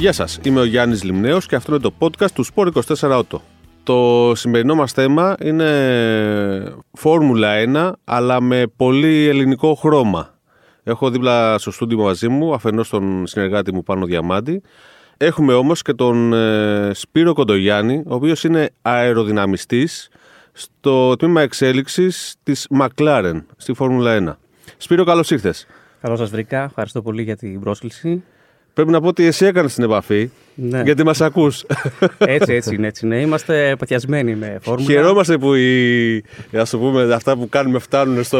Γεια σας, είμαι ο Γιάννης Λιμνέος και αυτό είναι το podcast του Sport 24 Auto. Το σημερινό μας θέμα είναι Φόρμουλα 1, αλλά με πολύ ελληνικό χρώμα. Έχω δίπλα στο στούντιο μαζί μου, αφενός τον συνεργάτη μου Πάνο Διαμάντη. Έχουμε όμως και τον ε, Σπύρο Κοντογιάννη, ο οποίος είναι αεροδυναμιστής στο τμήμα εξέλιξης της McLaren στη Φόρμουλα 1. Σπύρο, καλώς ήρθες. Καλώς σας βρήκα. Ευχαριστώ πολύ για την πρόσκληση. Πρέπει να πω ότι εσύ έκανες την επαφή, Ναι. γιατί μας ακούς. Έτσι, έτσι είναι, έτσι είναι. Είμαστε παθιασμένοι με φόρμουλα. Χαιρόμαστε που οι, ας το πούμε, αυτά που κάνουμε φτάνουν στο.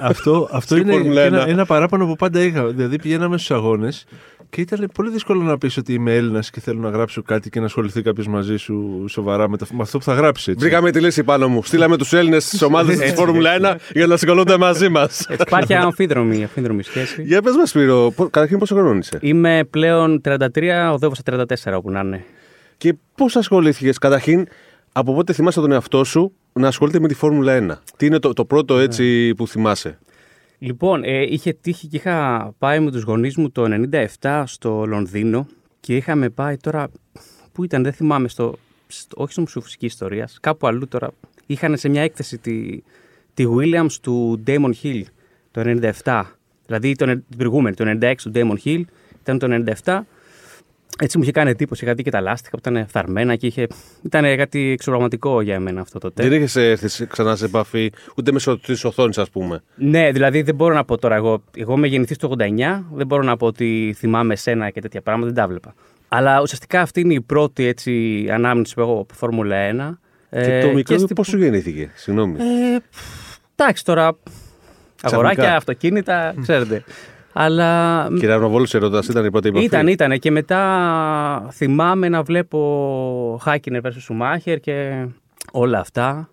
αυτό αυτό Στη είναι Φόρμουλα και ένα, 1. ένα παράπονο που πάντα είχα. Δηλαδή πηγαίναμε στους αγώνες και ήταν πολύ δύσκολο να πεις ότι είμαι Έλληνας και θέλω να γράψω κάτι και να ασχοληθεί κάποιος μαζί σου σοβαρά με, τα- με αυτό που θα γράψει. Έτσι. Βρήκαμε τη λύση πάνω μου. Στείλαμε τους Έλληνες της ομάδας της Έτσι, Φόρμουλα 1 για να ασχολούνται μαζί μας. Έτσι, υπάρχει αμφίδρομη, αμφίδρομη σχέση. Για πες μας, Σπύρο, πο- καταρχήν πόσο χρόνο είσαι; Είμαι πλέον 33, οδεύω στα 34 όπου να είναι. Και πώς ασχολήθηκες, καταρχήν, από πότε θυμάσαι τον εαυτό σου να ασχολείται με τη Φόρμουλα 1. Τι είναι το, το πρώτο έτσι που θυμάσαι; Λοιπόν, ε, είχε τύχει και είχα πάει με τους γονείς μου το 97 στο Λονδίνο και είχαμε πάει τώρα, πού ήταν, δεν θυμάμαι, στο, στο, όχι στο Μουσείο Φυσικής Ιστορίας, κάπου αλλού τώρα. Είχαν σε μια έκθεση τη, τη Williams του Damon Hill το 97. Δηλαδή τον, την προηγούμενη, το 96 του Damon Hill, ήταν το 97. Έτσι μου είχε κάνει εντύπωση, είχα δει και τα λάστιχα που ήταν φθαρμένα και είχε, ήταν κάτι εξωπραγματικό για εμένα αυτό το Δεν είχες έρθεις σε- ξανά σε επαφή ούτε μέσω της οθόνης, ας πούμε. Ναι, δηλαδή δεν μπορώ να πω τώρα εγώ. Εγώ είμαι γεννηθής το 89, δεν μπορώ να πω ότι θυμάμαι εσένα και τέτοια πράγματα, δεν τα βλέπα. Αλλά ουσιαστικά αυτή είναι η πρώτη έτσι, ανάμνηση που έχω από Φόρμουλα 1. και Ε, το μικρό στη- πώς σου γεννήθηκε, συγγνώμη. Ε, εντάξει τώρα. Αγοράκια, αυτοκίνητα, ξέρετε. Αλλά Κύριε Αρνοβόλου, ερωτά, ήταν η πρώτη επαφή; ήταν, ήταν. Και μετά θυμάμαι να βλέπω Χάκινερ vs Σουμάχερ και όλα αυτά.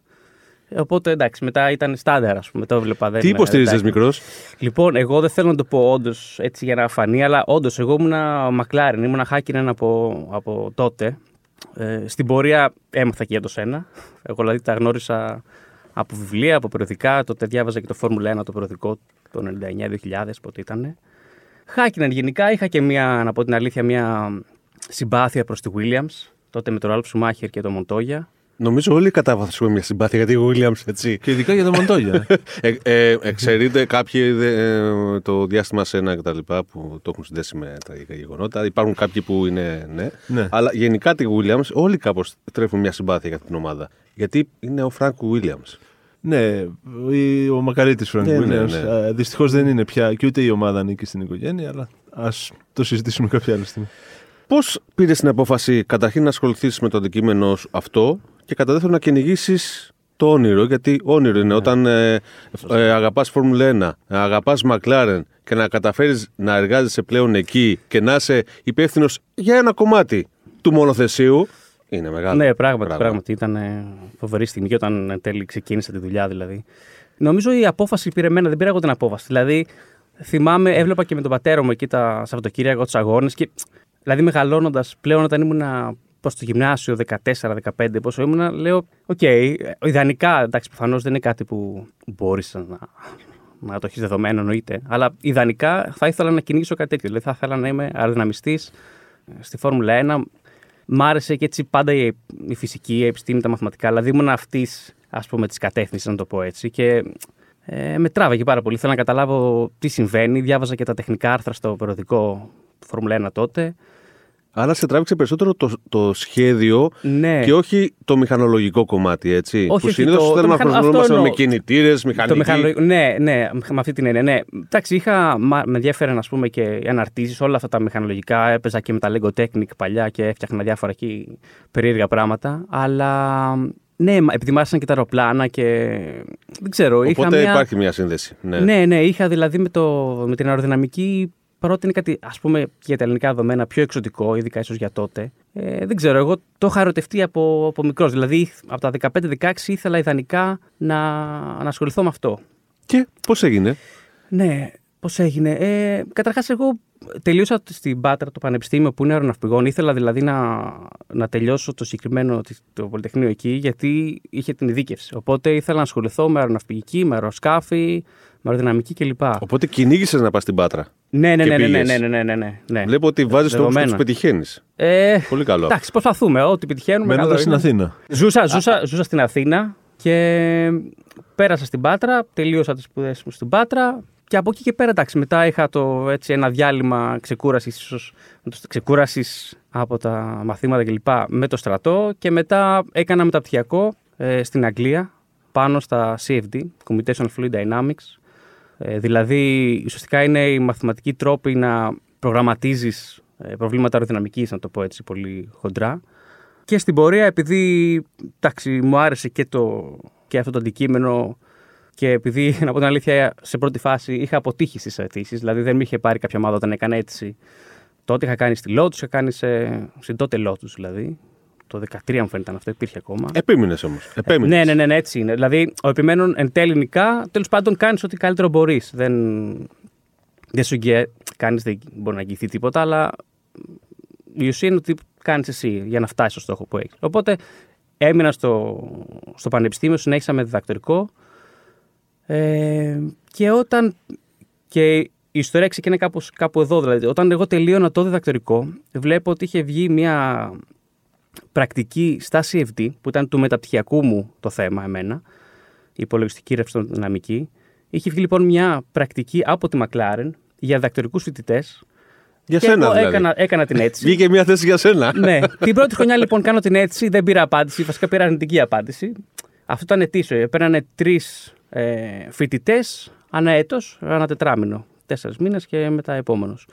Οπότε εντάξει, μετά ήταν στάνταρ, ας πούμε. Το έβλεπα. δεν- Τι υποστήριζε δεν τα- μικρός; Λοιπόν, εγώ δεν θέλω να το πω όντως έτσι για να φανεί, αλλά όντως εγώ ήμουνα Μακλάριν, ήμουνα Χάκινεν από, από τότε. Ε, στην πορεία έμαθα και για το σένα. Εγώ δηλαδή τα γνώρισα από βιβλία, από περιοδικά. Τότε διάβαζα και το Φόρμουλα 1 το περιοδικό το 99-2000, πότε ήταν. Χάκινεν γενικά. Είχα και μια, να πω την αλήθεια, μια συμπάθεια προς τη Williams. Τότε με τον Ράλφ Σουμάχερ και τον Μοντόγια. Νομίζω όλοι κατάβαθαμε μια συμπάθεια γιατί ο Williams έτσι. Και ειδικά για τα Μοντόγια. ε, ε, εξαιρείται κάποιοι δε, ε, το διάστημα Σένα και τα λοιπά που το έχουν συνδέσει με τραγικά γεγονότα. Υπάρχουν κάποιοι που είναι ναι. Ναι. Αλλά γενικά τη Williams όλοι κάπως τρέφουν μια συμπάθεια για την ομάδα. Γιατί είναι ο Φρανκ Williams. Ναι, η- ο μακαρίτης Φρανκ Ναι, ναι, Williams. ναι. Δυστυχώς δεν είναι πια και ούτε η ομάδα ανήκει στην οικογένεια, αλλά ας το συζητήσουμε κάποια άλλη στιγμή. Πώς πήρες την απόφαση καταρχήν να ασχοληθείς με το αντικείμενο σου αυτό και κατά δεύτερον να κυνηγήσεις το όνειρο, γιατί όνειρο είναι όταν ε, ε, αγαπάς Φόρμουλα 1, αγαπάς McLaren και να καταφέρεις να εργάζεσαι πλέον εκεί και να είσαι υπεύθυνος για ένα κομμάτι του μονοθεσίου. Είναι μεγάλο. Ναι, πράγματι, πράγμα. πράγματι. Ήταν ε, φοβερή στιγμή και όταν εν τέλει ξεκίνησα τη δουλειά δηλαδή. Νομίζω η απόφαση πήρε εμένα, δεν πήρα εγώ την απόφαση. Δηλαδή, θυμάμαι, έβλεπα και με τον πατέρα μου εκεί τα Σαββατοκύριακα τους αγώνες και δηλαδή μεγαλώνοντας πλέον όταν ήμουν προς το γυμνάσιο 14-15, πόσο ήμουνα, λέω: Οκ, ιδανικά, εντάξει, προφανώς δεν είναι κάτι που μπορείς να, να το έχεις δεδομένο, εννοείται. Αλλά ιδανικά θα ήθελα να κυνηγήσω κάτι τέτοιο. Δηλαδή, θα ήθελα να είμαι αεροδυναμιστή στη Φόρμουλα 1. Μ' άρεσε και έτσι πάντα η, η φυσική, η επιστήμη, τα μαθηματικά. Δηλαδή ήμουν αυτής, ας πούμε, της κατεύθυνσης, να το πω έτσι. Και ε, με τράβαγε πάρα πολύ. Θέλω να καταλάβω τι συμβαίνει. Διάβαζα και τα τεχνικά άρθρα στο περιοδικό του Φόρμουλα 1 τότε. Άρα σε τράβηξε περισσότερο το, το σχέδιο Ναι. και όχι το μηχανολογικό κομμάτι, έτσι. Όχι, που όχι, συνήθως το- το θέλουμε να μηχανο- ασχολούμαστε αυτό με εννοώ. κινητήρε, μηχανική. Το μηχανολογικό. Ναι, ναι, με αυτή την έννοια. Ναι. Εντάξει, είχα, μα- με ενδιαφέραν ας πούμε, και οι αναρτήσεις, όλα αυτά τα μηχανολογικά. Έπαιζα και με τα Lego Technic παλιά και έφτιαχνα διάφορα εκεί περίεργα πράγματα. Αλλά ναι, μα- επειδή μ' άρεσαν και τα αεροπλάνα και. Δεν ξέρω. είχα Οπότε μια... υπάρχει μια σύνδεση. Ναι. Ναι, ναι, είχα δηλαδή με, το, με την αεροδυναμική παρότι είναι κάτι, ας πούμε, και για τα ελληνικά δεδομένα πιο εξωτικό, ειδικά ίσως για τότε. Ε, δεν ξέρω, εγώ το είχα ερωτευτεί από, από μικρός. Δηλαδή, από τα 15-16 ήθελα ιδανικά να, να ασχοληθώ με αυτό. Και πώς έγινε; Ναι, πώς έγινε. Ε, Καταρχάς, εγώ τελείωσα στην Πάτρα το Πανεπιστήμιο που είναι αεροναυπηγών. Ήθελα δηλαδή να, να τελειώσω το συγκεκριμένο το Πολυτεχνείο εκεί, γιατί είχε την ειδίκευση. Οπότε ήθελα να ασχοληθώ με αεροναυπηγική, με αεροσκάφη, με αεροδυναμική κλπ. Οπότε κυνήγησες να πας στην Πάτρα. Ναι, ναι, Και ναι, ναι, ναι, πήγες. ναι, ναι, ναι, ναι, ναι. Βλέπω ότι βάζεις στόχου και Δεδομένα. του πετυχαίνεις. Ε, Πολύ καλό. εντάξει, προσπαθούμε. Ό,τι πετυχαίνουμε. καλό Μένοντα στην είναι. Αθήνα. Ζούσα, ζούσα, ζούσα στην Αθήνα και πέρασα στην Πάτρα, τελείωσα τις σπουδές μου στην Πάτρα και από εκεί και πέρα, εντάξει, μετά είχα το, έτσι, ένα διάλειμμα ξεκούρασης, ίσως, ξεκούρασης από τα μαθήματα κλπ. με το στρατό και μετά έκανα μεταπτυχιακό ε, στην Αγγλία πάνω στα CFD, Computation Fluid Dynamics. Ε, δηλαδή, ουσιαστικά είναι οι μαθηματικοί τρόποι να προγραμματίζεις ε, προβλήματα αεροδυναμικής, να το πω έτσι πολύ χοντρά. Και στην πορεία, επειδή εντάξει, μου άρεσε και, το, και αυτό το αντικείμενο και επειδή, να πω την αλήθεια, σε πρώτη φάση είχα αποτύχει στις αιτήσεις, δηλαδή δεν με είχε πάρει κάποια ομάδα όταν έκανα αίτηση. Τότε είχα κάνει στη Lotus, είχα κάνει σε, στην τότε Lotus δηλαδή. Το 13 μου φαίνεται αυτό, υπήρχε ακόμα. Επίμεινε όμως. Επέμεινε. Ναι, ναι, ναι, ναι, έτσι είναι. Δηλαδή, ο επιμένων εν τέλει νικά, τέλος πάντων κάνεις ό,τι καλύτερο μπορείς. Δεν, δεν σου γκέ, κάνεις, δεν μπορεί να αγγιθεί τίποτα, αλλά η ουσία είναι ότι κάνεις εσύ για να φτάσεις στο στόχο που έχεις. Οπότε έμεινα στο, στο πανεπιστήμιο, συνέχισα με διδακτορικό. Ε, και όταν. Και η ιστορία ξεκινάει κάπου, κάπου εδώ. Δηλαδή, όταν εγώ τελείωνα το διδακτορικό, βλέπω ότι είχε βγει μια πρακτική στα CFD, που ήταν του μεταπτυχιακού μου το θέμα εμένα, η υπολογιστική ρευστοδυναμική. Είχε βγει λοιπόν μια πρακτική από τη McLaren για διδακτορικούς φοιτητές. Για και σένα εγώ δηλαδή. έκανα, έκανα την αίτηση. Βγήκε μια θέση για σένα. ναι. Την πρώτη χρονιά λοιπόν κάνω την αίτηση, δεν πήρα απάντηση. Βασικά πήρα αρνητική απάντηση. Αυτό ήταν ετήσιο. Παίρνανε τρεις ε, φοιτητές ανά έτος, ανά τετράμινο. Τέσσερις μήνες και μετά επόμενος.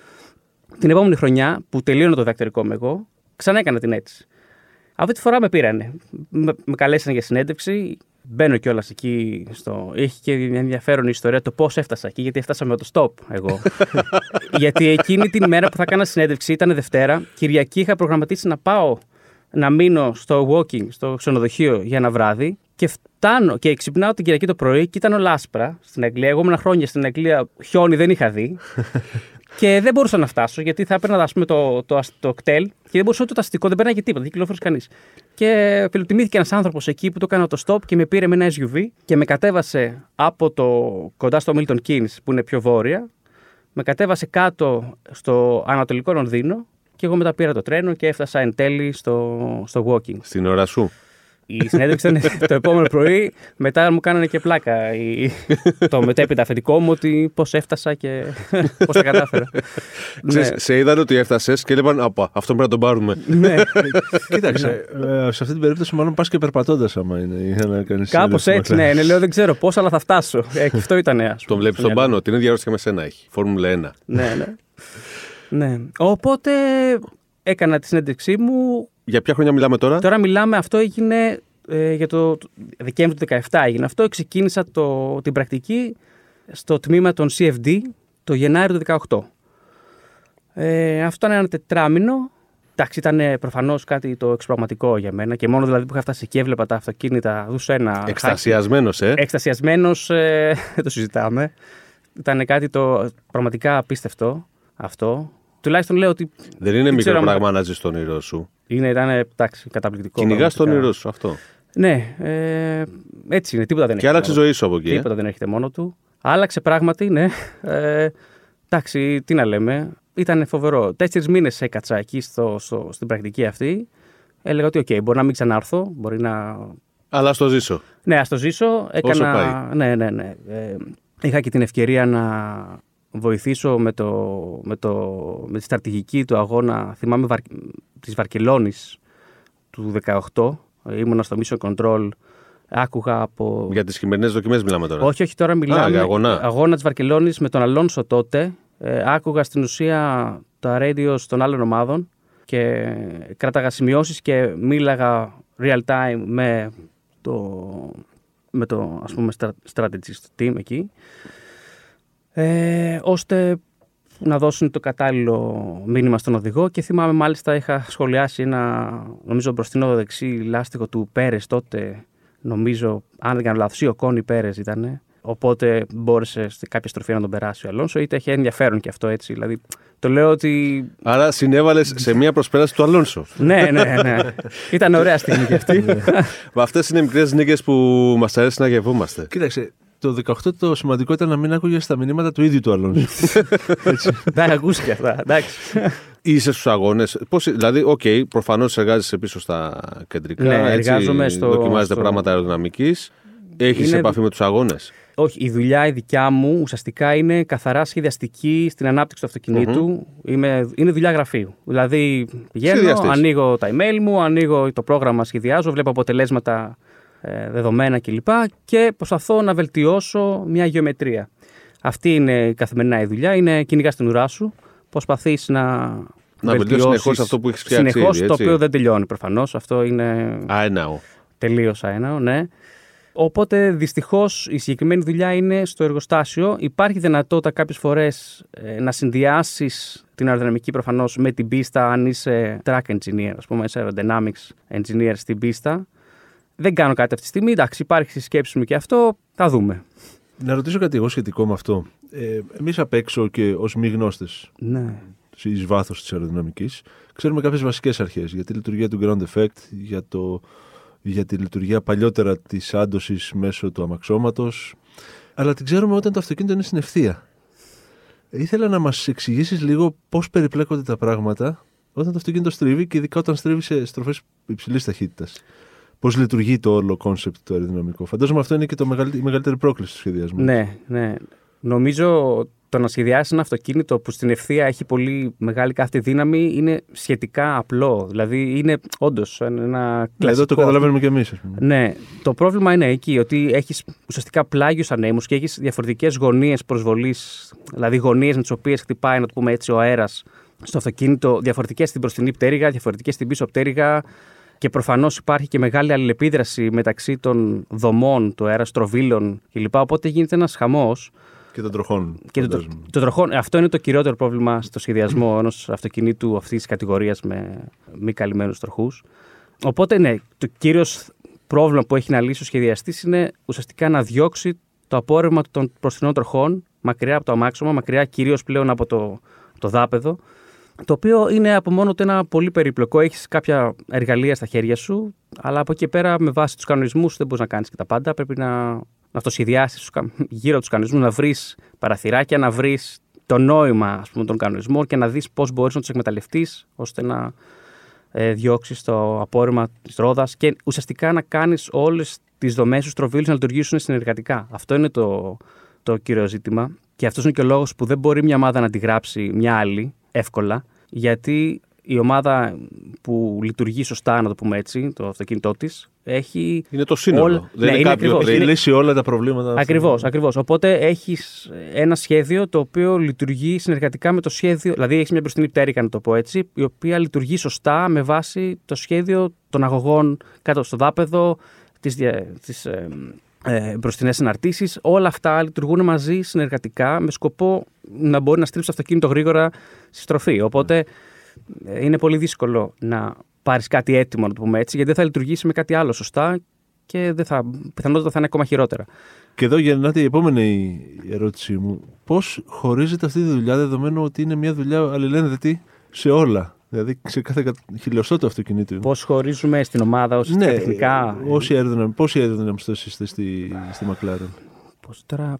Την επόμενη χρονιά που τελείωνα το διδακτορικό με εγώ, ξανά έκανα την αίτηση. Αυτή τη φορά με πήρανε. Με, με καλέσαν για συνέντευξη. Μπαίνω κιόλας εκεί. Στο... Έχει και μια ενδιαφέρον ιστορία το πώς έφτασα εκεί, γιατί έφτασα με το stop εγώ. γιατί εκείνη την ημέρα που θα έκανα συνέντευξη ήταν Δευτέρα. Κυριακή είχα προγραμματίσει να πάω να μείνω στο walking, στο ξενοδοχείο για ένα βράδυ. Και φτάνω και ξυπνάω την Κυριακή το πρωί και ήταν όλα άσπρα στην Αγγλία. Εγώ ήμουν χρόνια στην Αγγλία, χιόνι δεν είχα δει. και δεν μπορούσα να φτάσω γιατί θα έπαιρνα ας πούμε, το, το, το κτέλ και δεν μπορούσα ούτε το αστικό, δεν παίρναγε τίποτα, δεν κυκλοφορούσε κανείς. Και φιλοτιμήθηκε ένας άνθρωπος εκεί που το έκανα το stop και με πήρε με ένα SUV και με κατέβασε από το κοντά στο Milton Keynes που είναι πιο βόρεια. Με κατέβασε κάτω στο Ανατολικό Λονδίνο και εγώ μετά πήρα το τρένο και έφτασα εν τέλει στο, στο walking. Στην ώρα σου. Η συνέντευξη ήταν το επόμενο πρωί. Μετά μου κάνανε και πλάκα η... το μετέπειτα αφεντικό μου ότι πώς έφτασα και πώς τα κατάφερα. Ξέρεις, Σε είδαν ότι έφτασες και έλεγαν Απα, αυτό πρέπει να τον πάρουμε. ναι. Κοίταξε, ε, σε αυτή την περίπτωση μάλλον πας και περπατώντας άμα είναι. Για να κάνεις Κάπως συνέντευξη έτσι, με ναι, ναι. Λέω δεν ξέρω πώς, αλλά θα φτάσω. Ε, και αυτό ήταν. ας Τον πούμε, βλέπεις στο στον μυαλό. πάνω. Την ίδια ερώτηση και με σένα έχει. Φόρμουλα 1. Ναι, ναι. ναι. Οπότε έκανα τη συνέντευξή μου. Για ποια χρονιά μιλάμε τώρα; Τώρα μιλάμε, αυτό έγινε ε, για το το Δεκέμβριο του 2017 έγινε αυτό. Ξεκίνησα το, την πρακτική στο τμήμα των CFD το Γενάριο του 2018. Ε, αυτό ήταν ένα τετράμινο. Εντάξει, ήταν προφανώς κάτι το εξωπραγματικό για μένα και μόνο δηλαδή που είχα φτάσει εκεί, έβλεπα τα αυτοκίνητα, δούσα ένα. Εκστασιασμένος, ε; Εκστασιασμένος, ε, δεν το συζητάμε. Ήταν κάτι το πραγματικά απίστευτο αυτό. Τουλάχιστον λέω ότι Δεν είναι δεν ξέρω μικρό αν- πράγμα να ζεις στον όνειρό σου. Είναι, ήταν εντάξει, καταπληκτικό. Κυνηγάς τον πραγματικά. όνειρό σου αυτό. Ναι, ε, έτσι είναι. Τίποτα δεν Και έχει. άλλαξε η ζωή σου από εκεί. ε. Τίποτα δεν έρχεται μόνο του. Άλλαξε πράγματι, ναι. Ε, εντάξει, τι να λέμε. Ήταν φοβερό. Τέσσερις μήνες έκατσα εκεί στο, στο, στην πρακτική αυτή. Έλεγα ότι, οκ, μπορεί να μην ξανάρθω. Μπορεί να. Αλλά ας το ζήσω. Ναι, ας το ζήσω. Έκανα. πάει. Ναι, ναι, ναι. Ε, είχα και την ευκαιρία να βοηθήσω με, το, με, το, με τη στρατηγική του αγώνα. Θυμάμαι Βαρ, της Βαρκελόνης του 18. Ήμουνα στο Mission Control. Άκουγα από Για τις χειμερινές δοκιμές μιλάμε τώρα. όχι, όχι, τώρα μιλάμε. για αγώνα. αγώνα της Βαρκελόνης με τον Αλόνσο τότε. Ε, άκουγα στην ουσία τα radio των άλλων ομάδων και κράταγα σημειώσεις και μίλαγα real time με το, με το ας πούμε στρα- strategist team εκεί ε, ώστε να δώσουν το κατάλληλο μήνυμα στον οδηγό και θυμάμαι μάλιστα είχα σχολιάσει ένα νομίζω μπροστινό δεξί λάστιχο του Πέρες τότε νομίζω αν δεν κάνω λάθος ή ο Κόνι Πέρες ήταν Οπότε μπόρεσε σε κάποια στροφή να τον περάσει ο Αλόνσο, είτε έχει ενδιαφέρον και αυτό έτσι. Δηλαδή, το λέω ότι. Άρα συνέβαλες σε μια προσπέραση του Αλόνσο. ναι, ναι, ναι. Ήταν ωραία στιγμή και αυτή. Αυτές είναι οι μικρές νίκες που μας αρέσει να γευόμαστε. Κοίταξε, το 18 το σημαντικό ήταν να μην άκουγες τα μηνύματα του ίδιου του Αλόνσο. Δεν ακούστηκε αυτά. Εντάξει. Είσαι στους αγώνες. Δηλαδή, OK, okay, προφανώς εργάζεσαι πίσω στα κεντρικά. Ναι, έτσι, εργάζομαι στο- Δοκιμάζετε στο- πράγματα αεροδυναμικής. Έχεις Είναι- επαφή με τους αγώνες; Όχι, η δουλειά η δικιά μου ουσιαστικά είναι καθαρά σχεδιαστική στην ανάπτυξη του αυτοκινητου Είμαι, είναι δουλειά γραφείου. Δηλαδή πηγαίνω, Σχεδιαστής. ανοίγω τα email μου, ανοίγω το πρόγραμμα, σχεδιάζω, βλέπω αποτελέσματα, ε, δεδομένα κλπ. Και προσπαθώ να βελτιώσω μια γεωμετρία. Αυτή είναι καθημερινά η δουλειά. Είναι κυνηγάς στην ουρά σου. Προσπαθείς να. Να βελτιώσεις συνεχώς αυτό που έχεις φτιάξει Συνεχώς, ήδη, το έτσι. οποίο δεν τελειώνει προφανώς. Αυτό είναι Αέναο. Τελείως ένα, ναι. Οπότε δυστυχώς η συγκεκριμένη δουλειά είναι στο εργοστάσιο. Υπάρχει δυνατότητα κάποιες φορές να συνδυάσεις την αεροδυναμική προφανώς με την πίστα, αν είσαι track engineer, ας πούμε, είσαι aerodynamics engineer στην πίστα. Δεν κάνω κάτι αυτή τη στιγμή. Εντάξει, υπάρχει στη σκέψη μου και αυτό. Θα δούμε. να ρωτήσω κάτι εγώ σχετικό με αυτό. Ε, Εμείς απ' έξω και ως μη γνώστες Ναι. εις βάθος της αεροδυναμικής, ξέρουμε κάποιες βασικές αρχές για τη λειτουργία του ground effect, για, το, για τη λειτουργία παλιότερα της άντωσης μέσω του αμαξώματος. Αλλά την ξέρουμε όταν το αυτοκίνητο είναι στην ευθεία. Ήθελα να μας εξηγήσεις λίγο πώς περιπλέκονται τα πράγματα όταν το αυτοκίνητο στρίβει και ειδικά όταν στρίβει σε στροφές υψηλής ταχύτητας. Πώς λειτουργεί το όλο κόνσεπτ το αεροδυναμικό. Φαντάζομαι αυτό είναι και το μεγαλύτερη, η μεγαλύτερη πρόκληση του σχεδιασμού. Ναι, ναι. Νομίζω το να σχεδιάσεις ένα αυτοκίνητο που στην ευθεία έχει πολύ μεγάλη κάθε δύναμη είναι σχετικά απλό. Δηλαδή είναι όντως ένα Ναι, κλασικό. εδώ το καταλαβαίνουμε κι εμείς. Ναι, το πρόβλημα είναι εκεί ότι έχεις ουσιαστικά πλάγιους ανέμους και έχεις διαφορετικές γωνίες προσβολής, δηλαδή γωνίες με τις οποίες χτυπάει, να το πούμε έτσι, ο αέρας στο αυτοκίνητο, διαφορετικές στην μπροστινή πτέρυγα, διαφορετικές στην πίσω πτέρυγα. Και προφανώς υπάρχει και μεγάλη αλληλεπίδραση μεταξύ των δομών, του αέρα στροβίλων κλπ. Οπότε γίνεται ένας χαμός. Και των τροχών. Και το, φαντάζομαι. το τροχόν, αυτό είναι το κυριότερο πρόβλημα στο σχεδιασμό ενός αυτοκινήτου αυτής της κατηγορίας με μη καλυμμένους τροχούς. Οπότε, ναι, το κύριος πρόβλημα που έχει να λύσει ο σχεδιαστής είναι ουσιαστικά να διώξει το απόρρευμα των προστινών τροχών μακριά από το αμάξωμα, μακριά κυρίως πλέον από το, το δάπεδο. Το οποίο είναι από μόνο του ένα πολύ περίπλοκο. Έχεις κάποια εργαλεία στα χέρια σου, αλλά από εκεί και πέρα, με βάση τους κανονισμούς, δεν μπορείς να κάνεις και τα πάντα. Πρέπει να, να αυτοσχεδιάσει γύρω από τους κανονισμούς, να βρεις παραθυράκια, να βρεις το νόημα ας πούμε, των κανονισμών και να δεις πώς μπορείς να τους εκμεταλλευτείς ώστε να ε, διώξεις το απόρριμα της ρόδας και ουσιαστικά να κάνεις όλες τις δομές του στροβίλου να λειτουργήσουν συνεργατικά. Αυτό είναι το, το κύριο ζήτημα. Και αυτός είναι και ο λόγος που δεν μπορεί μια ομάδα να τη γράψει μια άλλη εύκολα, γιατί η ομάδα που λειτουργεί σωστά, να το πούμε έτσι, το αυτοκίνητό της, έχει. Είναι το σύνολο. Όλα- Δεν ναι, είναι είναι κάποιο ακριβώς. Έχει Είναι- λύσει όλα τα προβλήματα. Ακριβώς, ακριβώς. Οπότε έχεις ένα σχέδιο το οποίο λειτουργεί συνεργατικά με το σχέδιο. Δηλαδή, έχεις μια μπροστινή πτέρυγα, να το πω έτσι, η οποία λειτουργεί σωστά με βάση το σχέδιο των αγωγών κάτω στο δάπεδο, τι τις, ε, ε, μπροστινέ εναρτήσει. Όλα αυτά λειτουργούν μαζί συνεργατικά με σκοπό να μπορεί να στρίψει το αυτοκίνητο γρήγορα στη στροφή. Οπότε ε, είναι πολύ δύσκολο να πάρεις κάτι έτοιμο, να το πούμε έτσι, γιατί δεν θα λειτουργήσει με κάτι άλλο σωστά και δεν θα, πιθανότατα θα είναι ακόμα χειρότερα. Και εδώ γεννάται η επόμενη ερώτησή μου. Πώς χωρίζεται αυτή τη δουλειά δεδομένου ότι είναι μια δουλειά αλληλένδετη σε όλα; Δηλαδή σε κάθε κα- χιλιοστό του αυτοκινήτου. Πώς χωρίζουμε στην ομάδα ω ναι, τεχνικά. Όσοι αεροδυναμ, πόσοι αεροδυναμιστές είστε στη, στη McLaren. Πώς τώρα...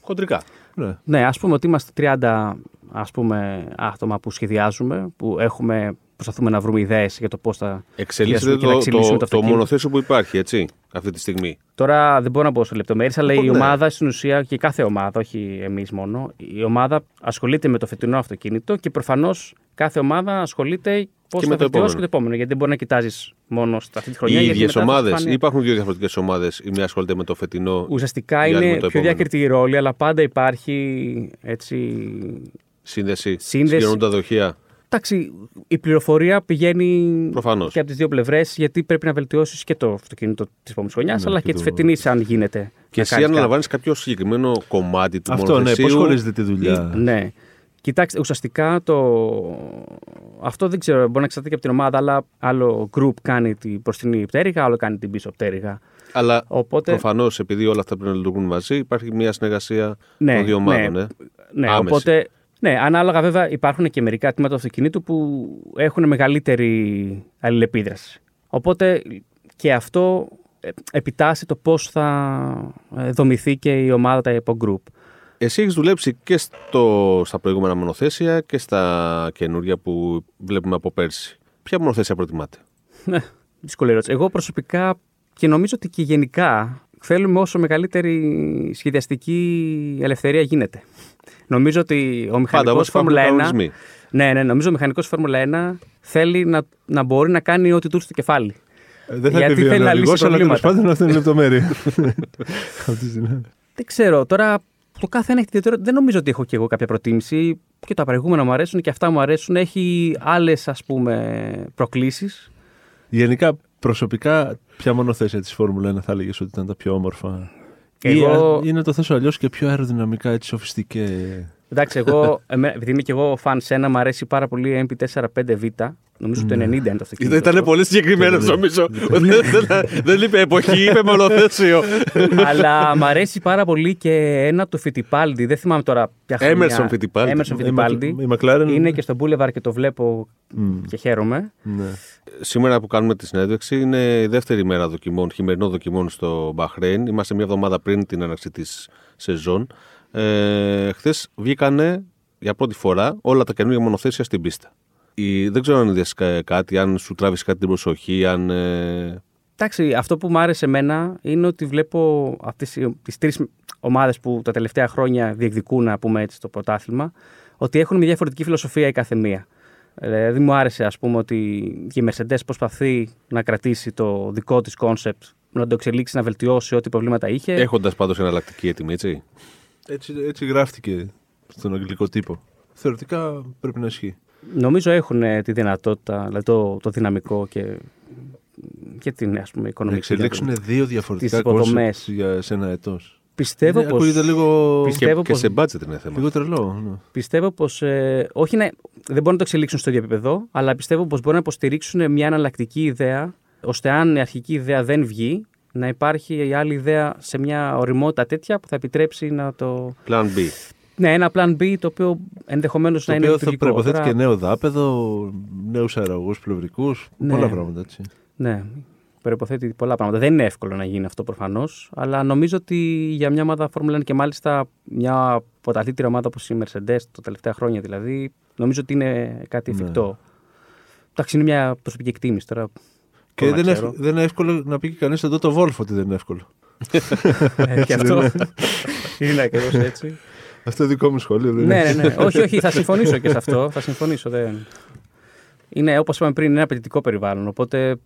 Χοντρικά. Ναι. Ναι, ας πούμε ότι είμαστε 30 ας πούμε, άτομα που σχεδιάζουμε, που έχουμε, προσπαθούμε να βρούμε ιδέες για το πώς θα. Εξελίσσεται και να το, εξελίσσουμε το, το το αυτοκίνητο. μονοθέσιο που υπάρχει, έτσι, αυτή τη στιγμή. Τώρα δεν μπορώ να πω σε λεπτομέρειες, αλλά Λοιπόν, η ναι. ομάδα στην ουσία και κάθε ομάδα, όχι εμείς μόνο, η ομάδα ασχολείται με το φετινό αυτοκίνητο και προφανώς κάθε ομάδα ασχολείται πώς Και θα με το βελτιώσει επόμενο. και το επόμενο. Γιατί δεν μπορεί να κοιτάζεις μόνο στα αυτή τη χρονιά. Οι γιατί ίδιε μετά θα ομάδε, φανεί- ή υπάρχουν δύο διαφορετικές ομάδες. Η μία ασχολείται με το φετινό. Ουσιαστικά η άλλη με είναι το πιο επόμενο. διακριτή η ρόλη, αλλά πάντα υπάρχει έτσι. Σύνδεση, Σύνδεση. συγκοινωνούν τα δοχεία. Εντάξει, η πληροφορία πηγαίνει Προφανώς. και από τις δύο πλευρές, γιατί πρέπει να βελτιώσει και το αυτοκίνητο της επόμενης χρονιάς, Ναι, αλλά και και το- τη φετινής, αν γίνεται. Και να εσύ κάνεις αναλαμβάνεις κάποιο συγκεκριμένο κομμάτι του Αυτό ναι, μονοθεσίου. πώς χωρίζεται τη δουλειά; κάτι. Ναι. Κοιτάξτε, ουσιαστικά το. Αυτό δεν ξέρω, μπορεί να εξαρτάται και από την ομάδα, αλλά άλλο group κάνει την μπροστινή πτέρυγα, άλλο κάνει την πίσω πτέρυγα. Αλλά Οπότε- προφανώς επειδή όλα αυτά πρέπει να λειτουργούν μαζί, υπάρχει μια συνεργασία Ναι, των δύο ομάδων. ναι. ε; Ναι, Άμεση. οπότε. Ναι, ανάλογα βέβαια υπάρχουν και μερικά τμήματα του αυτοκινήτου που έχουν μεγαλύτερη αλληλεπίδραση. Οπότε και αυτό ε, επιτάσσει το πώς θα ε, δομηθεί και η ομάδα τα υπό group. Εσύ έχεις δουλέψει και στο, στα προηγούμενα μονοθέσια και στα καινούργια που βλέπουμε από πέρσι. Ποια μονοθέσια προτιμάτε; Ναι, δύσκολη ερώτηση. Εγώ προσωπικά και νομίζω ότι και γενικά θέλουμε όσο μεγαλύτερη σχεδιαστική ελευθερία γίνεται. Νομίζω ότι ο Πάντα μηχανικός όμως υπάρχουν Φόρμουλα 1. κανονισμοί. Ναι, ναι, νομίζω ο μηχανικός Φόρμουλα 1 θέλει να, να μπορεί να κάνει ό,τι του έρθει στο κεφάλι. Ε, Δεν θα Γιατί επιβιώνει θέλει ο να οδηγός, λύσει αλλά τέλος προβλήματα. πάντων αυτό είναι λεπτομέρεια. Αυτή την άλλη. Δεν ξέρω. Τώρα το κάθε ένα έχει ιδιαίτερο. Δεν νομίζω ότι έχω και εγώ κάποια προτίμηση. Και τα προηγούμενα μου αρέσουν και αυτά μου αρέσουν. Έχει άλλες ας πούμε προκλήσεις. Γενικά, προσωπικά, ποια μονοθέσια της Φόρμουλα 1 θα έλεγες ότι ήταν τα πιο όμορφα; Εγώ- Ή, ή να το θέσω αλλιώς και πιο αεροδυναμικά, έτσι σοφιστικέ; Εντάξει, εγώ, εμέ- επειδή είμαι και εγώ φαν σε ένα, μου αρέσει πάρα πολύ MP45V. Νομίζω το 90 είναι το αυτοκίνητο. Ήταν αυτό. πολύ συγκεκριμένο νομίζω. Δεν- δεν- Δεν είπε εποχή, είπε μονοθέσιο. Αλλά μ' αρέσει πάρα πολύ και ένα του Fittipaldi. Δεν θυμάμαι τώρα ποια χρόνια. Emerson Fittipaldi. Emerson Η Fittipaldi. Μακ- η McLaren- Είναι και στο Boulevard και το βλέπω Μμ, και χαίρομαι. ναι. Σήμερα που κάνουμε τη συνέντευξη είναι η δεύτερη μέρα δοκιμών, χειμερινών δοκιμών στο Μπαχρέιν. Είμαστε μια εβδομάδα πριν την έναρξη της σεζόν. Ε, Χθες βγήκανε για πρώτη φορά όλα τα καινούργια μονοθέσια στην πίστα. Η, δεν ξέρω αν είδες κα- κάτι, αν σου τράβησε κάτι την προσοχή, αν. ε, Εντάξει, αυτό που μου άρεσε εμένα είναι ότι βλέπω αυτές οι- τις τρεις ομάδες που τα τελευταία χρόνια διεκδικούν, να πούμε έτσι, το πρωτάθλημα, ότι έχουν μια διαφορετική φιλοσοφία η κάθε μία. Δηλαδή μου άρεσε ας πούμε ότι και η Mercedes προσπαθεί να κρατήσει το δικό της κόνσεπτ, να το εξελίξει, να βελτιώσει ό,τι προβλήματα είχε. Έχοντας πάντως εναλλακτική έτοιμη, έτσι. Έτσι, έτσι γράφτηκε στον αγγλικό τύπο. Θεωρητικά πρέπει να ισχύει. Νομίζω έχουν ε, τη δυνατότητα, δηλαδή το, το δυναμικό και, και την ας πούμε, Να οικονομική. εξελίξουν δύο διαφορετικά τις υποδομές. concepts για σε ένα έτος. Πιστεύω Είναι- πως, ακούγεται λίγο, Και, Πιστεύω και πως- σε budget είναι θέμα. λίγο τρελό. ναι. πιστεύω πως, ε, όχι να, δεν μπορούν να το εξελίξουν στο ίδιο επίπεδο, αλλά πιστεύω πως μπορούν να υποστηρίξουν μια εναλλακτική ιδέα, ώστε αν η αρχική ιδέα δεν βγει, να υπάρχει η άλλη ιδέα σε μια οριμότητα τέτοια που θα επιτρέψει να το. Plan B. Ναι, ένα plan B το οποίο ενδεχομένως Το να είναι οποίο θα λειτουργικό. προποθέτει Τώρα- και νέο δάπεδο, νέους αεραγού πλευρικούς. Ναι. Πολλά πράγματα έτσι. Ναι, προποθέτει πολλά πράγματα. Δεν είναι εύκολο να γίνει αυτό προφανώς, αλλά νομίζω ότι για μια ομάδα Φόρμουλα 1 και μάλιστα μια πρωταθλήτρια ομάδα όπως η Mercedes τα τελευταία χρόνια δηλαδή, νομίζω ότι είναι κάτι Ναι. εφικτό. Εντάξει, είναι μια προσωπική εκτίμηση τώρα. Και Πώς να δεν, είναι, ξέρω. ευ- δεν είναι εύκολο να πει και κανείς εδώ το Wolf ότι δεν είναι εύκολο. Ε, και αυτό είναι ακριβώς έτσι. Αυτό δικό μου σχόλιο δεν ναι, είναι. ναι, ναι. όχι, όχι, θα συμφωνήσω και σε αυτό. Θα συμφωνήσω. Δεν... Είναι, όπως είπαμε πριν, είναι ένα απαιτητικό περιβάλλον. Οπότε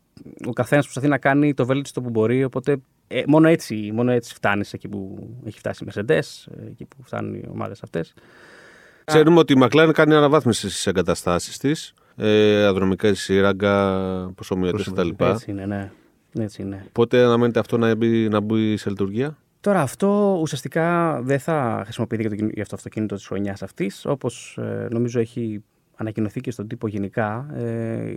ο καθένας προσπαθεί να κάνει το βέλτιστο που μπορεί. Οπότε ε, μόνο, έτσι, μόνο έτσι φτάνει εκεί που έχει φτάσει η Mercedes, ε, εκεί που φτάνουν οι ομάδες αυτές. Ξέρουμε ότι η McLaren κάνει αναβάθμιση στις εγκαταστάσεις της. Ε, αδρομικά σύραγγα, προσωμιωτέ κτλ. Έτσι είναι, ναι. Έτσι είναι. Πότε αναμένεται αυτό να μπει, να μπει σε λειτουργία; Τώρα αυτό ουσιαστικά δεν θα χρησιμοποιείται για το, κινη- για το αυτοκίνητο της χρονιάς αυτής, όπως ε, νομίζω έχει ανακοινωθεί και στον τύπο γενικά. Ε,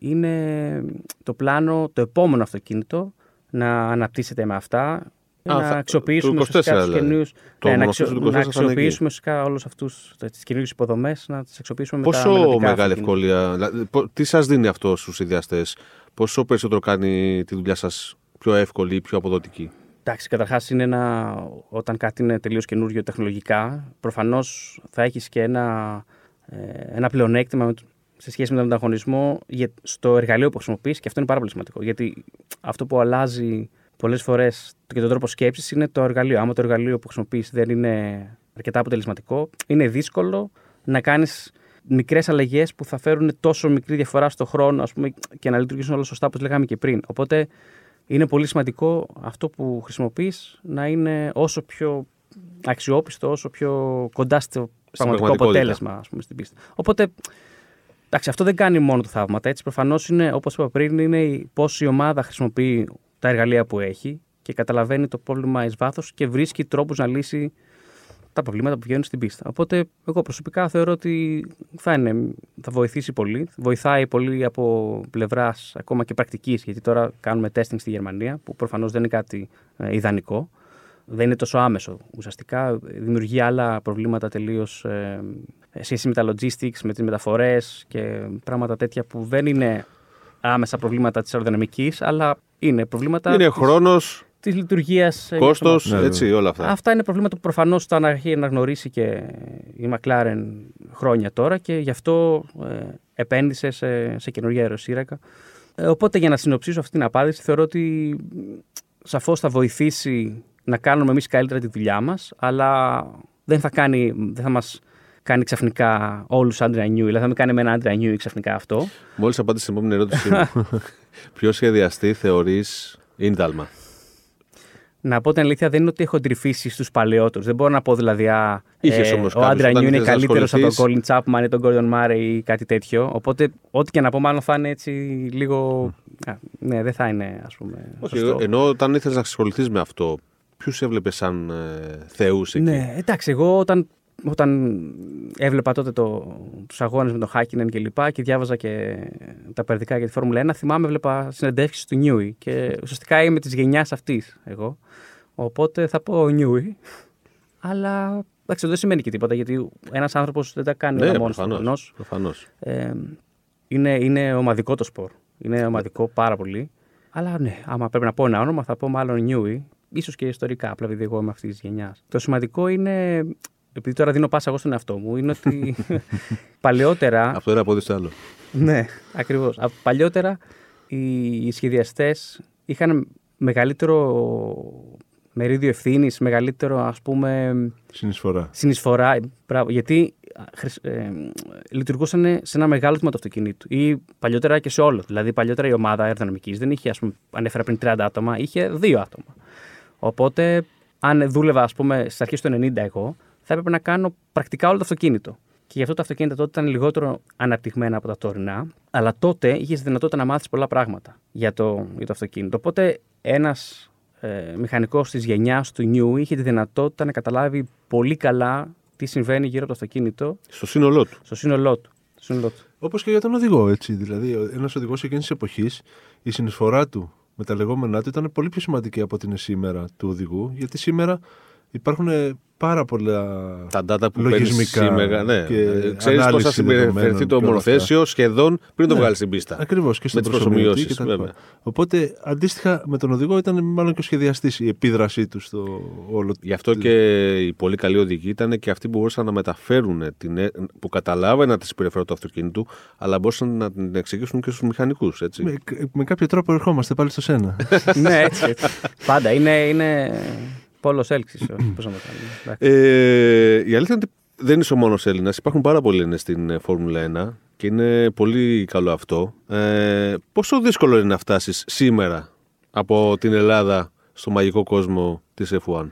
είναι το πλάνο, το επόμενο αυτοκίνητο να αναπτύσσεται με αυτά, Α, να θα- αξιοποιήσουμε του 24 ουσιαστικά τους δηλαδή. καινούριους, Το ναι, να, μονοθέσιο του 24 να θα είναι εκεί. αξιοποιήσουμε ουσιαστικά όλους αυτούς τις καινούριες υποδομές, να τις αξιοποιήσουμε με τα Πόσο μελλοντικά μεγάλη αυτοκίνητα. ευκολία, δηλαδή, πο- τι σας δίνει αυτό στους ιδιαστές, Πόσο περισσότερο κάνει τη δουλειά σας πιο εύκολη ή πιο αποδοτική; Εντάξει, καταρχάς είναι ένα. Όταν κάτι είναι τελείως καινούριο τεχνολογικά, προφανώς θα έχεις και ένα, ε, ένα πλεονέκτημα με- σε σχέση με τον ανταγωνισμό για, στο εργαλείο που χρησιμοποιείς και αυτό είναι πάρα πολύ σημαντικό. Γιατί αυτό που αλλάζει πολλές φορές και τον τρόπο σκέψης είναι το εργαλείο. Άμα το εργαλείο που χρησιμοποιείς δεν είναι αρκετά αποτελεσματικό, είναι δύσκολο να κάνεις μικρές αλλαγές που θα φέρουν τόσο μικρή διαφορά στο χρόνο ας πούμε, και να λειτουργήσουν όλα σωστά, όπως λέγαμε και πριν. Οπότε είναι πολύ σημαντικό αυτό που χρησιμοποιείς να είναι όσο πιο αξιόπιστο, όσο πιο κοντά στο πραγματικό πραγματικότητα. αποτέλεσμα ας πούμε, στην πίστα. Οπότε, εντάξει, αυτό δεν κάνει μόνο το θαύματα. Έτσι, προφανώς είναι, όπως είπα πριν, είναι πώς η ομάδα χρησιμοποιεί τα εργαλεία που έχει και καταλαβαίνει το πρόβλημα εις βάθος και βρίσκει τρόπους να λύσει τα στα προβλήματα που βγαίνουν στην πίστα. Οπότε, εγώ προσωπικά θεωρώ ότι θα, είναι, θα βοηθήσει πολύ. Βοηθάει πολύ από πλευράς ακόμα και πρακτικής, γιατί τώρα κάνουμε testing στη Γερμανία, που προφανώς δεν είναι κάτι ε, ιδανικό. Δεν είναι τόσο άμεσο. Ουσιαστικά δημιουργεί άλλα προβλήματα τελείως ε, σχέση με τα logistics, με τις μεταφορές και πράγματα τέτοια που δεν είναι άμεσα προβλήματα της αεροδυναμικής, αλλά είναι προβλήματα. Είναι χρόνος, της λειτουργίας. κόστος, έτσι, όλα αυτά. Αυτά είναι προβλήματα που προφανώς θα έχει αναγνωρίσει και η McLaren χρόνια τώρα και γι' αυτό ε, επένδυσε σε, σε καινούργια αεροσύρακα. Ε, οπότε για να συνοψίσω αυτή την απάντηση, θεωρώ ότι σαφώς θα βοηθήσει να κάνουμε εμείς καλύτερα τη δουλειά μας, αλλά δεν θα, κάνει, δεν θα μας κάνει ξαφνικά όλους άντρα νιού, δηλαδή θα με κάνει με ένα άντρα νιού ξαφνικά αυτό. Μόλις απάντησε την επόμενη ερώτησή μου. Ποιος σχεδιαστή θεωρείς ίνταλμα. Να πω την αλήθεια, δεν είναι ότι έχω τρυφήσει στους παλαιότερους. Δεν μπορώ να πω δηλαδή. Α, Είχες ε, όμως ο κάποιους Άντρα όταν Νιού είναι ήθελες να καλύτερος από τον ασχοληθείς. Colin Chapman ή τον Gordon Murray ή κάτι τέτοιο. Οπότε, ό,τι και να πω, μάλλον θα είναι έτσι λίγο. Α, ναι, δεν θα είναι, ας πούμε. Όχι, σωστό. ενώ όταν ήθελες να ασχοληθείς με αυτό, ποιους έβλεπες σαν ε, θεούς εκεί; Ναι, εντάξει, εγώ όταν, όταν έβλεπα τότε το, τους αγώνες με τον Χάκινεν και λοιπά και διάβαζα και τα περδικά για τη Φόρμουλα 1, θυμάμαι έβλεπα συνεντεύξεις του Νιούι και ουσιαστικά είμαι της γενιάς αυτής εγώ. Οπότε θα πω Νιούι. Αλλά εντάξει, δεν σημαίνει και τίποτα γιατί ένας άνθρωπος δεν τα κάνει Ναι, όλα μόνος του προφανώς, προφανώς. προφανώς. Ε, είναι, είναι ομαδικό το σπορ. Είναι ομαδικό πάρα πολύ. Αλλά ναι, άμα πρέπει να πω ένα όνομα, θα πω μάλλον Νιούι. ίσως και ιστορικά, απλά επειδή εγώ είμαι αυτής της γενιάς. Το σημαντικό είναι, επειδή τώρα δίνω πάσα εγώ στον εαυτό μου, είναι ότι παλαιότερα. Από το ένα πόδι στο άλλο. ναι, ακριβώς. Παλιότερα οι σχεδιαστές είχαν μεγαλύτερο μερίδιο ευθύνης, μεγαλύτερο ας πούμε Συνεισφορά. συνεισφορά. Μπράβο, γιατί ε, λειτουργούσαν σε ένα μεγάλο τμήμα του αυτοκινήτου. Ή παλιότερα και σε όλο. Δηλαδή, παλιότερα η ομάδα αεροδυναμικής δεν είχε, ας πούμε, ανέφερα πριν 30 άτομα, είχε δύο άτομα. Οπότε, αν δούλευα, ας πούμε, στις αρχές του 90 εγώ, θα έπρεπε να κάνω πρακτικά όλο το αυτοκίνητο. Και γι' αυτό τα αυτοκίνητα τότε ήταν λιγότερο αναπτυγμένα από τα τωρινά. Αλλά τότε είχες δυνατότητα να μάθεις πολλά πράγματα για το, για το αυτοκίνητο. Οπότε, ένας ε, μηχανικός της γενιάς του New είχε τη δυνατότητα να καταλάβει πολύ καλά τι συμβαίνει γύρω από το αυτοκίνητο Στο σύνολό του. στο σύνολό του. Στο σύνολό του. Όπως και για τον οδηγό, έτσι. Δηλαδή, ένας οδηγός εκείνης της εποχής, η συνεισφορά του με τα λεγόμενά του ήταν πολύ πιο σημαντική από ότι είναι σήμερα του οδηγού. Γιατί σήμερα υπάρχουν πάρα πολλά Τα data που λογισμικά παίρνεις σήμερα. Ναι. και Ξέρεις πώς θα ανάλυση συμπεριφερθεί δεδομένων το και όλα μονοθέσιο σχεδόν πριν το Ναι. βγάλεις στην πίστα. Ακριβώς και Με στον τις προσωμιωτή προσωμιώσεις, και τα λοιπά. βέβαια. Οπότε αντίστοιχα με τον οδηγό ήταν μάλλον και ο σχεδιαστής η επίδρασή του στο όλο. Γι' αυτό και οι πολύ καλοί οδηγοί ήταν και αυτοί που μπορούσαν να μεταφέρουν, την, ε- που καταλάβαιναν τη συμπεριφορά του αυτοκίνητου, αλλά μπορούσαν να την εξηγήσουν και στους μηχανικούς. Με, με κάποιο τρόπο ερχόμαστε πάλι στο σένα. ναι, έτσι. έτσι. Πάντα. Είναι, είναι πόλος έλξης. Πώς να το κάνουμε. Εντάξει. Ε, η αλήθεια είναι ότι δεν είσαι ο μόνος Έλληνας. Υπάρχουν πάρα πολλοί Έλληνες στην ε, Φόρμουλα 1 και είναι πολύ καλό αυτό. Ε, πόσο δύσκολο είναι να φτάσεις σήμερα από την Ελλάδα στο μαγικό κόσμο της F1.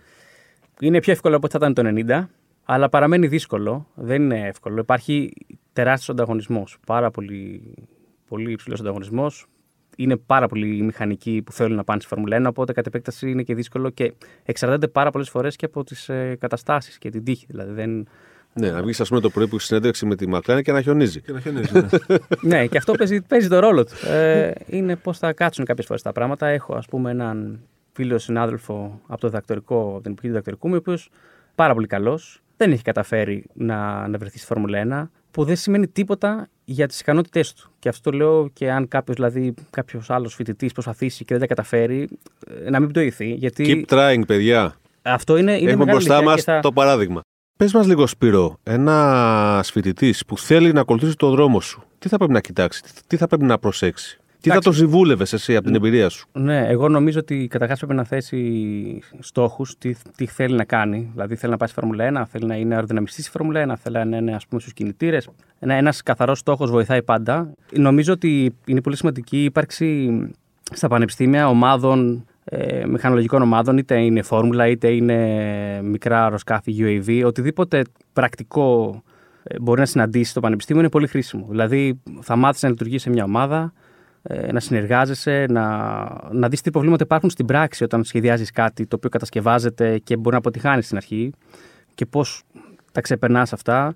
Είναι πιο εύκολο από ό,τι θα ήταν το 90, αλλά παραμένει δύσκολο. Δεν είναι εύκολο. Υπάρχει τεράστιος ανταγωνισμός. Πάρα πολύ, πολύ υψηλός ανταγωνισμός. Είναι πάρα πολλοί μηχανικοί που θέλουν να πάνε στη Φόρμουλα 1, οπότε κατ' επέκταση είναι και δύσκολο και εξαρτάται πάρα πολλές φορές και από τις ε, καταστάσεις και την τύχη. Δηλαδή δεν, Ναι, να βγεις, ας πούμε, το πρωί που έχεις συνέντευξη με τη Μακλάνε και να χιονίζει. και να χιονίζει. ναι. ναι, και αυτό παίζει, παίζει το ρόλο του. Ε, είναι πώς θα κάτσουν κάποιες φορές τα πράγματα. Έχω, ας πούμε, έναν φίλο συνάδελφο από το διδακτορικό, από την εποχή του διδακτορικού μου, ο οποίος πάρα πολύ καλός, δεν έχει καταφέρει να, να βρεθεί στη Φόρμουλα 1, που δεν σημαίνει τίποτα για τις ικανότητές του. Και αυτό το λέω και αν κάποιος, δηλαδή, κάποιος άλλος φοιτητής προσπαθήσει και δεν τα καταφέρει, ε, να μην πτωηθεί. Γιατί Keep trying, παιδιά. αυτό είναι, είναι Έχουμε μεγάλη μπροστά αλήθεια μας και θα- το παράδειγμα. Πες μας λίγο, Σπύρο, ένας φοιτητής που θέλει να ακολουθήσει το δρόμο σου, τι θα πρέπει να κοιτάξει, τι- τι θα πρέπει να προσέξει, τι θα Εντάξει. το συμβούλευες εσύ από την εμπειρία σου; Ναι, εγώ νομίζω ότι καταρχάς πρέπει να θέσει στόχους, τι, τι θέλει να κάνει. Δηλαδή, θέλει να πάει στη Φόρμουλα 1, θέλει να είναι αεροδυναμιστής στη Φόρμουλα 1, θέλει να είναι ας πούμε, στους κινητήρες. Ένα ένας καθαρός στόχος βοηθάει πάντα. Νομίζω ότι είναι πολύ σημαντική η ύπαρξη στα πανεπιστήμια ομάδων, ε, μηχανολογικών ομάδων, είτε είναι φόρμουλα, είτε είναι μικρά αεροσκάφη UAV, οτιδήποτε πρακτικό ε, μπορεί να συναντήσει στο πανεπιστήμιο είναι πολύ χρήσιμο. Δηλαδή, θα μάθεις να λειτουργείς σε μια ομάδα, ε, να συνεργάζεσαι, να, να δεις τι προβλήματα υπάρχουν στην πράξη όταν σχεδιάζεις κάτι το οποίο κατασκευάζεται και μπορεί να αποτυχάνεις στην αρχή και πώς τα ξεπερνάς αυτά.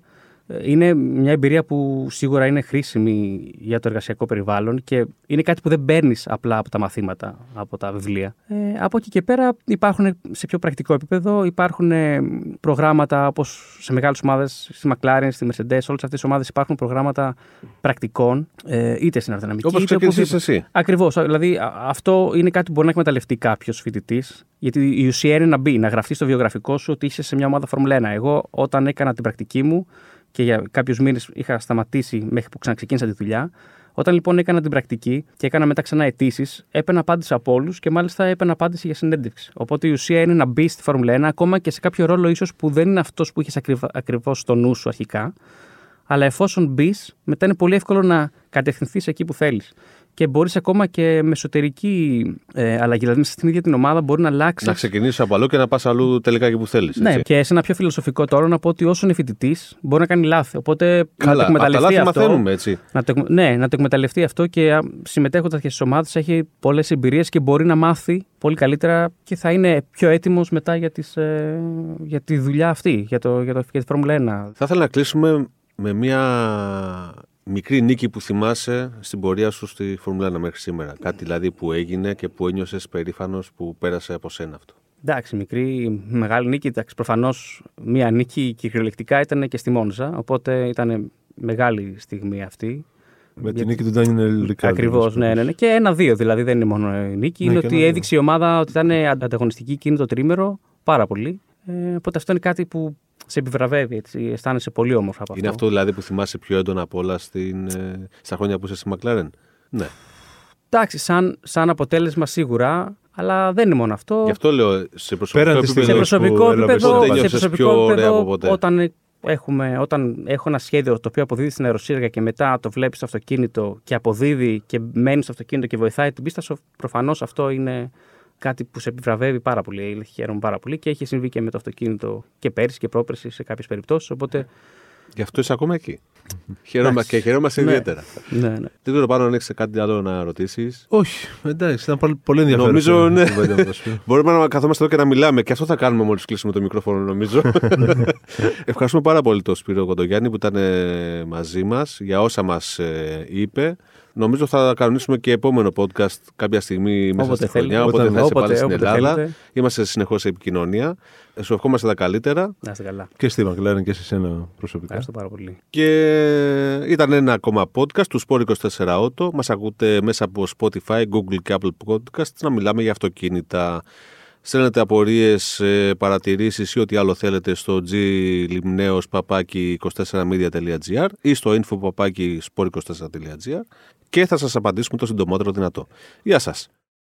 Είναι μια εμπειρία που σίγουρα είναι χρήσιμη για το εργασιακό περιβάλλον και είναι κάτι που δεν παίρνεις απλά από τα μαθήματα, από τα βιβλία. Ε, από εκεί και πέρα υπάρχουν σε πιο πρακτικό επίπεδο, υπάρχουν ε, προγράμματα όπως σε μεγάλες ομάδες, στη McLaren, στη Mercedes, όλες αυτές τι ομάδες υπάρχουν προγράμματα πρακτικών, ε, είτε στην αεροδυναμική Όπως είτε ξεκίνησε εσύ. Ακριβώς. Δηλαδή, α- αυτό είναι κάτι που μπορεί να εκμεταλλευτεί κάποιος φοιτητής. Γιατί η ουσία είναι να μπει, να γραφτεί στο βιογραφικό σου ότι είσαι σε μια ομάδα Φόρμουλα 1. Εγώ, όταν έκανα την πρακτική μου και για κάποιους μήνες είχα σταματήσει μέχρι που ξαναξεκίνησα τη δουλειά. Όταν λοιπόν έκανα την πρακτική και έκανα μετά ξανά αιτήσεις, έπαιρνα απάντηση από όλους και μάλιστα έπαιρνα απάντηση για συνέντευξη. Οπότε η ουσία είναι να μπει στη Φόρμουλα 1 ακόμα και σε κάποιο ρόλο ίσως που δεν είναι αυτός που είχες ακριβώς στο νου σου αρχικά. Αλλά εφόσον μπεις, μετά είναι πολύ εύκολο να κατευθυνθείς εκεί που θέλεις. Και μπορείς ακόμα και με εσωτερική ε, αλλαγή, δηλαδή μέσα στην ίδια την ομάδα, μπορεί να αλλάξεις. Να ξεκινήσεις από αλλού και να πας αλλού τελικά εκεί που θέλεις. Ναι, και σε ένα πιο φιλοσοφικό τώρα να πω ότι όσο είναι φοιτητής, μπορεί να κάνει λάθη. Οπότε Καλά, να το από τα εκμεταλλευτεί λάθη αυτό. μαθαίνουμε, έτσι. Να το, εκμε- ναι, να το εκμεταλλευτεί αυτό και συμμετέχοντας και στις ομάδες έχει πολλές εμπειρίες και μπορεί να μάθει πολύ καλύτερα και θα είναι πιο έτοιμος μετά για, τις, ε, για τη δουλειά αυτή, για, το, για, το, για τη Φόρμουλα 1. Θα ήθελα να κλείσουμε με μια μικρή νίκη που θυμάσαι στην πορεία σου στη Φόρμουλα 1 μέχρι σήμερα. Κάτι δηλαδή που έγινε και που ένιωσες περήφανος που πέρασε από σένα αυτό. Εντάξει, μικρή, μεγάλη νίκη. Εντάξει, προφανώς μία νίκη κυριολεκτικά ήταν και στη Μόνζα. Οπότε ήταν μεγάλη στιγμή αυτή. Με τη Γιατί- νίκη του Ντάνιελ Ρικάρντο. Ακριβώς, ναι, ναι, ναι. Και ένα-δύο δηλαδή, δεν είναι μόνο η νίκη. Ναι, είναι και ότι ένα-δύο. έδειξε η ομάδα ότι ήταν ανταγωνιστική εκείνο το τρίμερο πάρα πολύ. Ε, οπότε αυτό είναι κάτι που σε επιβραβεύει. Έτσι. Αισθάνεσαι πολύ όμορφα από Είναι αυτό δηλαδή που θυμάσαι πιο έντονα από όλα στην, ε, στα χρόνια που είσαι στη Μακλάρεν. Ναι. Εντάξει, σαν, σαν αποτέλεσμα σίγουρα, αλλά δεν είναι μόνο αυτό. Γι' αυτό λέω σε προσωπικό Πέραν της επίπεδο. σε στιγμής προσωπικό που έλαβες επίπεδο, Πότε σε νιώθεις προσωπικό πιο ωραία από επίπεδο ποτέ. όταν, έχουμε, όταν έχω ένα σχέδιο το οποίο αποδίδει στην αεροσύραγγα και μετά το βλέπεις στο αυτοκίνητο και αποδίδει και μένεις στο αυτοκίνητο και βοηθάει την πίστα σου, προφανώς αυτό είναι κάτι που σε επιβραβεύει πάρα πολύ. Χαίρομαι πάρα πολύ και έχει συμβεί και με το αυτοκίνητο και πέρυσι και πρόπερσι σε κάποιες περιπτώσεις. Οπότε. Γι' αυτό είσαι ακόμα εκεί. Χαίρομαι Εντάξει. και χαιρόμαστε Ναι. ιδιαίτερα. Ναι, ναι. Δεν ξέρω πάνω αν έχει κάτι άλλο να ρωτήσεις; Όχι, εντάξει, ήταν πολύ- πολύ ενδιαφέρον. Νομίζω, ναι. η κουβέντα μας. Μπορούμε να καθόμαστε εδώ και να μιλάμε και αυτό θα κάνουμε μόλις κλείσουμε το μικρόφωνο, νομίζω. Ευχαριστούμε πάρα πολύ τον Σπύρο Κοντογιάννη που ήταν ε, μαζί μας για όσα μας είπε. Νομίζω θα κανονίσουμε και επόμενο podcast κάποια στιγμή μέσα Όποτε στη χρονιά. θέλετε. Όποτε Όποτε- θα είσαι πάλι όποτε- στην όποτε Ελλάδα. θέλετε. Είμαστε συνεχώς σε επικοινωνία. Ε, Σου ευχόμαστε τα καλύτερα. Να είστε καλά. Και στη Μακλάρεν και σε σένα προσωπικά. Ευχαριστώ πάρα πολύ. Και ήταν ένα ακόμα podcast του Sport 24 Auto. Μας ακούτε μέσα από Spotify, Google και Apple Podcasts να μιλάμε για αυτοκίνητα. Στέλνετε απορίες, ε, παρατηρήσεις ή ό,τι άλλο θέλετε στο glimneos24media.gr ή στο info sport24.gr και θα σας απαντήσουμε το συντομότερο δυνατό. Γεια σας!